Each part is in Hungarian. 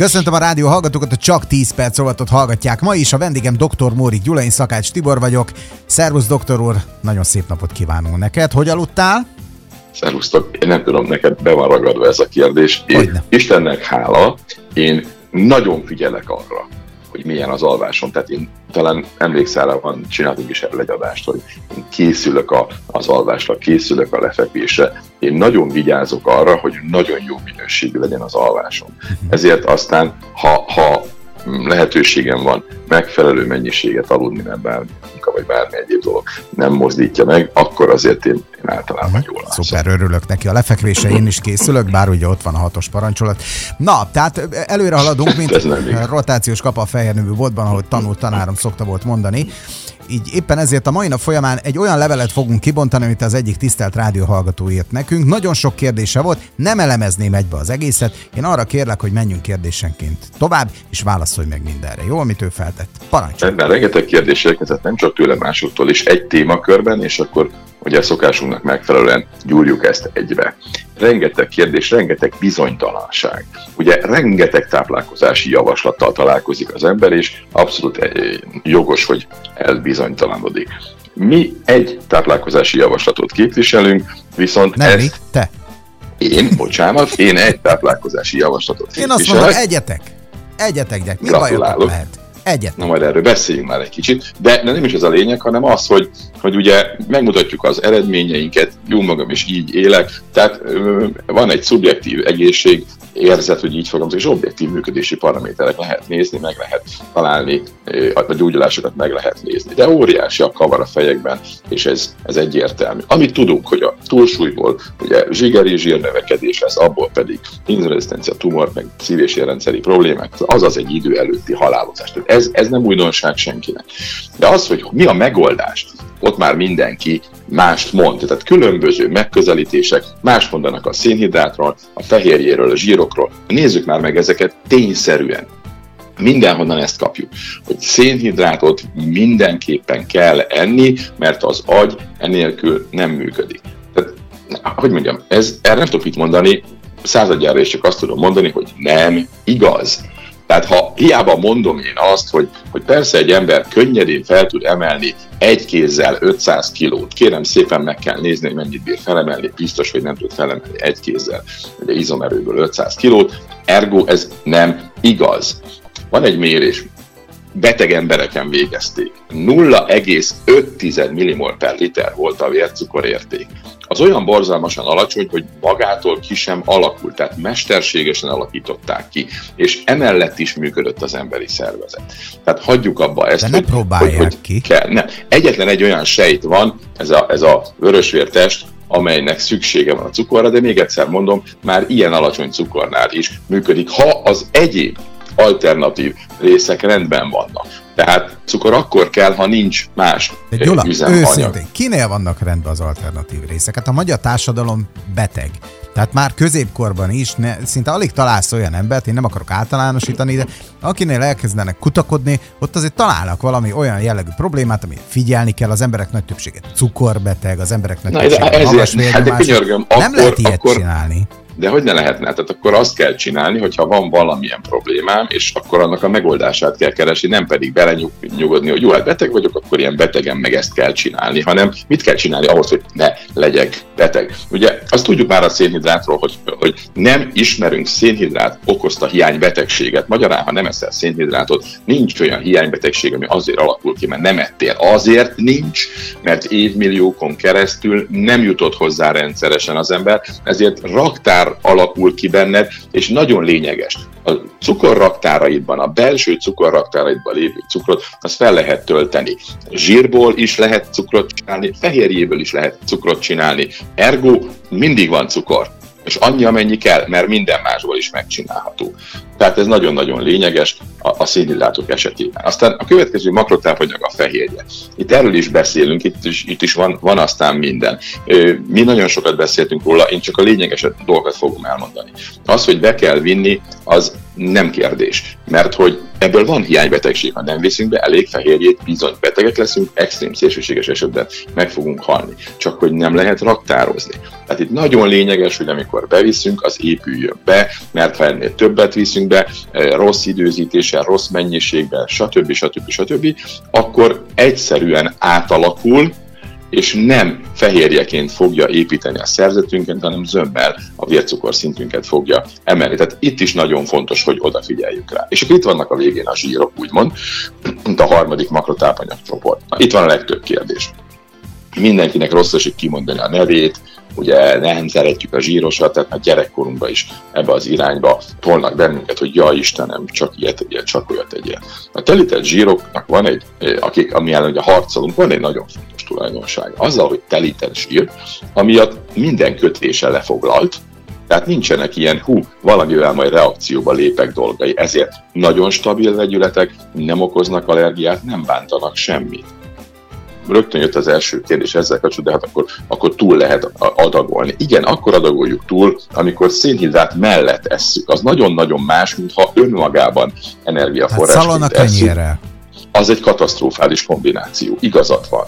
Köszöntöm a rádió hallgatókat, a Csak 10 perc rovatot hallgatják ma is. A vendégem dr. Móri Gyula, én Szakács Tibor vagyok. Szervusz, doktor úr, nagyon szép napot kívánunk neked. Hogy aludtál? Szervusztok, én nem tudom, neked be van ragadva ez a kérdés. Én, Istennek hála, én nagyon figyelek arra, hogy milyen az alvásom. Tehát én talán emlékszel, van, csináltunk is erről egy adást, hogy én készülök a, az alvásra, készülök a lefekvésre. Én nagyon vigyázok arra, hogy nagyon jó minőségű legyen az alvásom. Mhm. Ezért aztán, ha, ha lehetőségem van megfelelő mennyiséget aludni, nem bármi munka vagy bármi egyéb dolog nem mozdítja meg, akkor azért én, én általában jól látom. Szuper, örülök neki. A lefekvése én is készülök, bár ugye ott van a hatos parancsolat. Na, tehát előre haladunk, mint rotációs kapa a fehér nevű botban, ahogy tanult tanárom szokta volt mondani így éppen ezért a mai nap folyamán egy olyan levelet fogunk kibontani, amit az egyik tisztelt rádióhallgató írt nekünk. Nagyon sok kérdése volt, nem elemezném egybe az egészet. Én arra kérlek, hogy menjünk kérdésenként tovább, és válaszolj meg mindenre. Jó, amit ő feltett. Parancsolj! Ebben rengeteg kérdés érkezett, nem csak tőle másoktól is egy témakörben, és akkor ugye a szokásunknak megfelelően gyúrjuk ezt egybe. Rengeteg kérdés, rengeteg bizonytalanság. Ugye rengeteg táplálkozási javaslattal találkozik az ember, és abszolút eh, jogos, hogy elbizonytalanodik. Mi egy táplálkozási javaslatot képviselünk, viszont Nem ezt... Mi? Te? Én, bocsánat, én egy táplálkozási javaslatot képviselek. Én azt mondom, egyetek. Egyetek, gyerek. Mi bajotok lehet? Egyet. Na majd erről beszéljünk már egy kicsit, de nem is ez a lényeg, hanem az, hogy, hogy ugye megmutatjuk az eredményeinket, jó magam is így élek, tehát van egy szubjektív egészség, érzet, hogy így fogom, és objektív működési paraméterek lehet nézni, meg lehet találni, a gyógyulásokat meg lehet nézni. De óriási a kavar a fejekben, és ez, ez egyértelmű. Amit tudunk, hogy a túlsúlyból ugye zsigeri zsírnövekedés lesz, abból pedig inzulinezisztencia, tumor, meg szív- és problémák, az az egy idő előtti halálozás. Tehát ez, ez nem újdonság senkinek. De az, hogy mi a megoldás, ott már mindenki mást mond. Tehát különböző megközelítések, más mondanak a szénhidrátról, a fehérjéről, a zsírokról. Nézzük már meg ezeket tényszerűen. Mindenhonnan ezt kapjuk, hogy szénhidrátot mindenképpen kell enni, mert az agy enélkül nem működik. Tehát, hogy mondjam, ez, erre nem tudok mit mondani, századjára is csak azt tudom mondani, hogy nem igaz. Tehát ha hiába mondom én azt, hogy, hogy persze egy ember könnyedén fel tud emelni egy kézzel 500 kilót, kérem szépen meg kell nézni, hogy mennyit bír felemelni, biztos, hogy nem tud felemelni egy kézzel, ugye izomerőből 500 kilót, ergo ez nem igaz. Van egy mérés, beteg embereken végezték. 0,5 millimol per liter volt a vércukorérték az olyan borzalmasan alacsony, hogy magától ki sem alakult, tehát mesterségesen alakították ki, és emellett is működött az emberi szervezet. Tehát hagyjuk abba ezt, De hogy, hogy, hogy ki. Kell. Nem. Egyetlen egy olyan sejt van, ez a, ez a vörösvértest, amelynek szüksége van a cukorra, de még egyszer mondom, már ilyen alacsony cukornál is működik, ha az egyéb alternatív részek rendben vannak. Tehát cukor akkor kell, ha nincs más De Gyula, üzemanyag. őszintén, kinél vannak rendben az alternatív részek? Hát a magyar társadalom beteg. Tehát már középkorban is ne, szinte alig találsz olyan embert, én nem akarok általánosítani, de akinél elkezdenek kutakodni, ott azért találnak valami olyan jellegű problémát, ami figyelni kell, az emberek nagy többsége cukorbeteg, az emberek nagy többsége magas hát Nem akkor, lehet ilyet akkor, csinálni. De hogy ne lehetne? Tehát akkor azt kell csinálni, hogyha van valamilyen problémám, és akkor annak a megoldását kell keresni, nem pedig belenyugodni, hogy jó, hát beteg vagyok, akkor ilyen betegen meg ezt kell csinálni, hanem mit kell csinálni ahhoz, hogy ne legyek beteg. Ugye azt tudjuk már a szénhidrátról, hogy, hogy nem ismerünk szénhidrát okozta hiánybetegséget. Magyarán, ha nem eszel szénhidrátot, nincs olyan hiánybetegség, ami azért alakul ki, mert nem ettél. Azért nincs, mert évmilliókon keresztül nem jutott hozzá rendszeresen az ember, ezért raktár alakul ki benned, és nagyon lényeges. A cukorraktáraidban, a belső cukorraktáraidban lévő cukrot, azt fel lehet tölteni. Zsírból is lehet cukrot csinálni, fehérjéből is lehet cukrot csinálni. Ergo mindig van cukor és annyi, amennyi kell, mert minden másból is megcsinálható. Tehát ez nagyon-nagyon lényeges a, a esetében. Aztán a következő makrotápanyag a fehérje. Itt erről is beszélünk, itt is, itt is van, van aztán minden. Mi nagyon sokat beszéltünk róla, én csak a lényeges dolgokat fogom elmondani. Az, hogy be kell vinni, az Nem kérdés, mert hogy ebből van hiánybetegség, ha nem viszünk be elég fehérjét, bizony betegek leszünk, extrém szélsőséges esetben meg fogunk halni. Csak hogy nem lehet raktározni. Tehát itt nagyon lényeges, hogy amikor beviszünk, az épüljön be, mert ha ennél többet viszünk be, eh, rossz időzítéssel, rossz mennyiségben, stb. stb. stb., akkor egyszerűen átalakul, és nem fehérjeként fogja építeni a szerzetünket, hanem zömmel a vércukor szintünket fogja emelni. Tehát itt is nagyon fontos, hogy odafigyeljünk rá. És itt vannak a végén a zsírok, úgymond, mint a harmadik makrotápanyagcsoport. Itt van a legtöbb kérdés. Mindenkinek rossz esik kimondani a nevét, ugye nem szeretjük a zsírosat, tehát már gyerekkorunkban is ebbe az irányba tolnak bennünket, hogy ja Istenem, csak ilyet tegyél, csak olyat tegyél. A telített zsíroknak van egy, akik, ami ellen ugye harcolunk, van egy nagyon tulajdonság. Azzal, hogy telített zsír, amiatt minden kötése lefoglalt, tehát nincsenek ilyen, hú, valamivel majd reakcióba lépek dolgai. Ezért nagyon stabil vegyületek, nem okoznak allergiát, nem bántanak semmit rögtön jött az első kérdés ezzel kapcsolatban, de hát akkor, akkor túl lehet adagolni. Igen, akkor adagoljuk túl, amikor szénhidrát mellett esszük. Az nagyon-nagyon más, mintha önmagában energiaforrásként hát esszük. Az egy katasztrofális kombináció. Igazat van.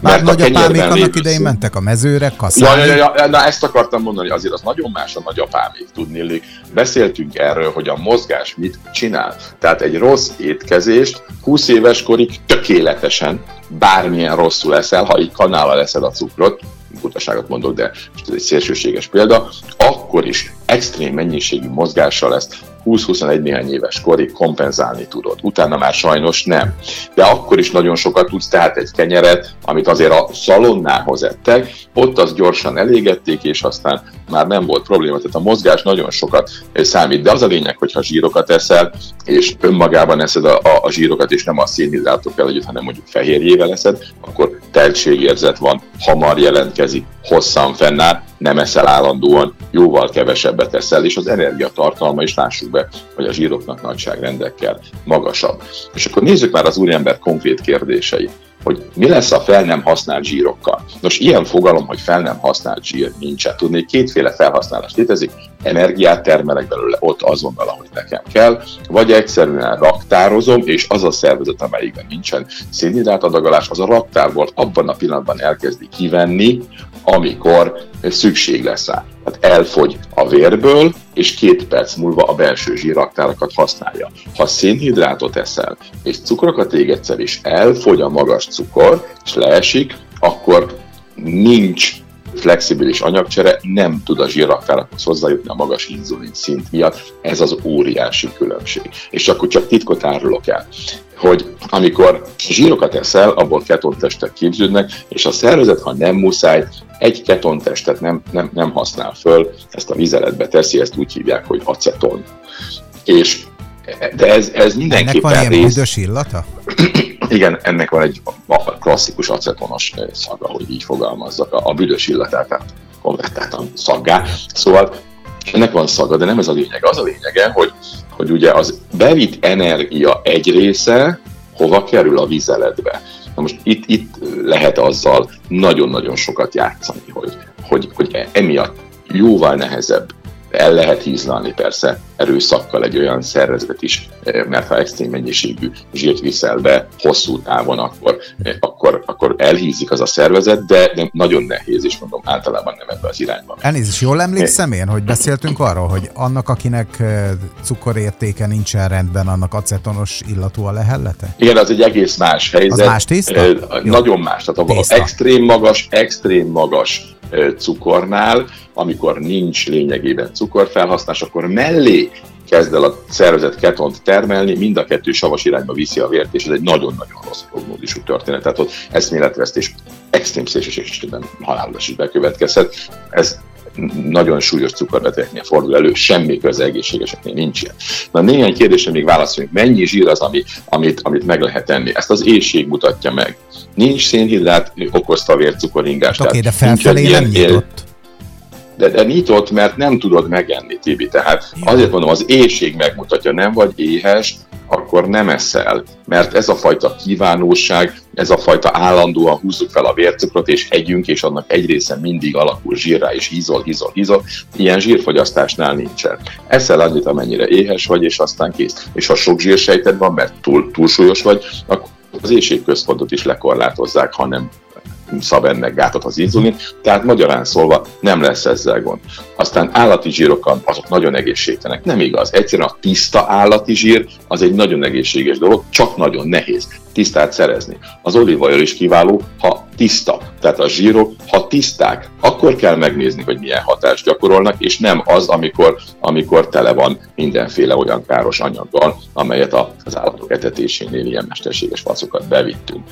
Már nagyapámék annak idején mentek a mezőre, kaszálni. Ja, ja, ja, na ezt akartam mondani, azért az nagyon más a nagyapámék, tudni. Beszéltünk erről, hogy a mozgás mit csinál. Tehát egy rossz étkezést 20 éves korig tökéletesen, bármilyen rosszul eszel, ha így kanállal leszed a cukrot, butaságot mondok, de most ez egy szélsőséges példa, akkor is extrém mennyiségű mozgással ezt 20-21 néhány éves korig kompenzálni tudod. Utána már sajnos nem. De akkor is nagyon sokat tudsz, tehát egy kenyeret, amit azért a szalonnához ettek, ott azt gyorsan elégették, és aztán már nem volt probléma. Tehát a mozgás nagyon sokat számít. De az a lényeg, hogyha zsírokat eszel, és önmagában eszed a, a, a zsírokat, és nem a szénhidrátokkal együtt, hanem mondjuk fehérjével eszed, akkor teltségérzet van, hamar jelentkezik, hosszan fennáll, nem eszel állandóan, jóval kevesebbet eszel, és az energiatartalma is lássuk be, hogy a zsíroknak nagyságrendekkel magasabb. És akkor nézzük már az úriember konkrét kérdéseit hogy mi lesz a fel nem használt zsírokkal. Nos, ilyen fogalom, hogy fel nem használt zsír nincsen. Tudni, kétféle felhasználás létezik, energiát termelek belőle ott azonnal, ahogy nekem kell, vagy egyszerűen raktározom, és az a szervezet, amelyikben nincsen szénhidrát adagolás, az a raktárból abban a pillanatban elkezdi kivenni, amikor szükség lesz rá. Tehát elfogy a vérből, és két perc múlva a belső zsíraktárakat használja. Ha szénhidrátot eszel, és cukrokat égetsz és elfogy a magas cukor, és leesik, akkor nincs flexibilis anyagcsere, nem tud a zsírraktárakhoz hozzájutni a magas inzulin szint miatt. Ez az óriási különbség. És akkor csak titkot árulok el hogy amikor zsírokat eszel, abból ketontestek képződnek, és a szervezet, ha nem muszáj, egy ketontestet nem, nem, nem használ föl, ezt a vizeletbe teszi, ezt úgy hívják, hogy aceton. És de ez, ez mindenképpen Ennek van ilyen rész... illata? Igen, ennek van egy klasszikus acetonos szaga, hogy így fogalmazzak, a, a büdös illatát, tehát konvertáltan szaggá. Szóval ennek van szaga, de nem ez a lényeg. Az a lényege, hogy, hogy ugye az bevitt energia egy része hova kerül a vizeletbe. Na most itt, itt lehet azzal nagyon-nagyon sokat játszani, hogy, hogy, hogy emiatt jóval nehezebb el lehet hízlalni persze erőszakkal egy olyan szervezet is, eh, mert ha extrém mennyiségű zsírt viszel be hosszú távon, akkor, eh, akkor, akkor elhízik az a szervezet, de, de nagyon nehéz, és mondom, általában nem ebbe az irányba. Elnézést, jól emlékszem én, hogy beszéltünk arról, hogy annak, akinek eh, cukorértéke nincsen rendben, annak acetonos illatú a lehellete? Igen, az egy egész más helyzet. Az más tészta? Nagyon más. Tehát a extrém magas, extrém magas cukornál, amikor nincs lényegében cukorfelhasználás, akkor mellé kezd el a szervezet ketont termelni, mind a kettő savas irányba viszi a vért, és ez egy nagyon-nagyon rossz prognózisú történet. Tehát ott eszméletvesztés extrém szélsőségesében halálos is bekövetkezhet. Ez nagyon súlyos cukorbetegeknél fordul elő, semmi köze egészségeseknél nincs ilyen. Na néhány kérdésre még válaszoljunk. Mennyi zsír az, ami, amit, amit meg lehet tenni? Ezt az éjség mutatja meg. Nincs szénhidrát, okozta a vércukoringást. Oké, okay, de felfelé nem nyitott. De, de nyitott, mert nem tudod megenni, Tibi. Tehát azért mondom, az éjség megmutatja, nem vagy éhes, akkor nem eszel, mert ez a fajta kívánóság, ez a fajta állandóan húzzuk fel a vércukrot, és együnk, és annak egy része mindig alakul zsírrá, és hízol, hízol, hízol. Ilyen zsírfogyasztásnál nincsen. Eszel annyit, amennyire éhes vagy, és aztán kész. És ha sok zsírsejted van, mert túl, túlsúlyos vagy, akkor az éjségközpontot is lekorlátozzák, hanem szab ennek gátat az inzulin, tehát magyarán szólva nem lesz ezzel gond. Aztán állati zsírokat, azok nagyon egészségtelenek. Nem igaz. Egyszerűen a tiszta állati zsír az egy nagyon egészséges dolog, csak nagyon nehéz tisztát szerezni. Az olívaolaj is kiváló, ha tiszta. Tehát a zsírok, ha tiszták, akkor kell megnézni, hogy milyen hatást gyakorolnak, és nem az, amikor, amikor tele van mindenféle olyan káros anyaggal, amelyet az állatok etetésénél ilyen mesterséges facokat bevittünk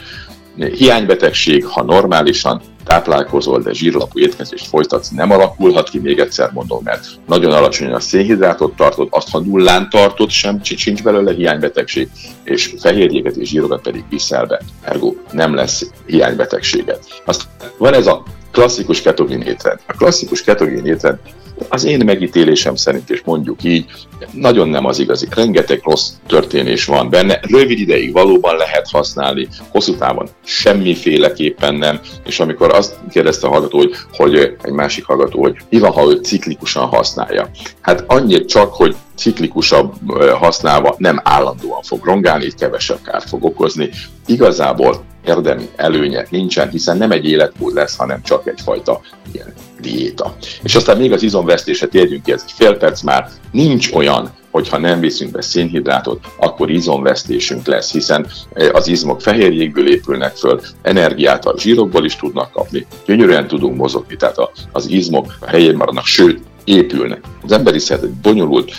hiánybetegség, ha normálisan táplálkozol, de zsírlapú étkezést folytatsz, nem alakulhat ki, még egyszer mondom, mert nagyon alacsony a szénhidrátot tartod, azt ha nullán tartod, sem sincs belőle hiánybetegség, és fehérjéket és zsírokat pedig viszel be, ergo nem lesz hiánybetegséged. Azt van ez a klasszikus ketogén étrend. A klasszikus ketogén étrend az én megítélésem szerint, és mondjuk így, nagyon nem az igazi. Rengeteg rossz történés van benne. Rövid ideig valóban lehet használni, hosszú távon semmiféleképpen nem. És amikor azt kérdezte a hallgató, hogy, hogy egy másik hallgató, hogy mi van, ha ő ciklikusan használja. Hát annyit csak, hogy ciklikusabb használva nem állandóan fog rongálni, kevesebb kárt fog okozni. Igazából érdemi előnye nincsen, hiszen nem egy életmód lesz, hanem csak egyfajta ilyen diéta. És aztán még az izomvesztésre térjünk ki, ez egy fél perc már, nincs olyan, hogyha nem viszünk be szénhidrátot, akkor izomvesztésünk lesz, hiszen eh, az izmok fehérjékből épülnek föl, energiát a zsírokból is tudnak kapni, gyönyörűen tudunk mozogni, tehát az izmok helyén maradnak, sőt, épülnek. Az emberi szeret egy bonyolult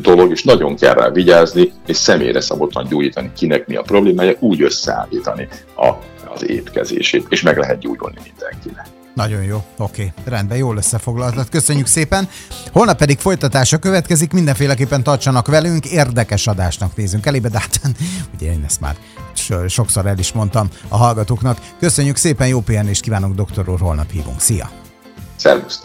dolog, és nagyon kell rá vigyázni, és személyre szabottan gyújtani, kinek mi a problémája, úgy összeállítani a, az étkezését, és meg lehet gyújtani mindenkinek. Nagyon jó, oké, rendben, jól összefoglaltad, köszönjük szépen. Holnap pedig folytatása következik, mindenféleképpen tartsanak velünk, érdekes adásnak nézünk elébe, de hát ugye én ezt már sokszor el is mondtam a hallgatóknak. Köszönjük szépen, jó pihenést kívánok, doktor úr, holnap hívunk. Szia! Szervusztok!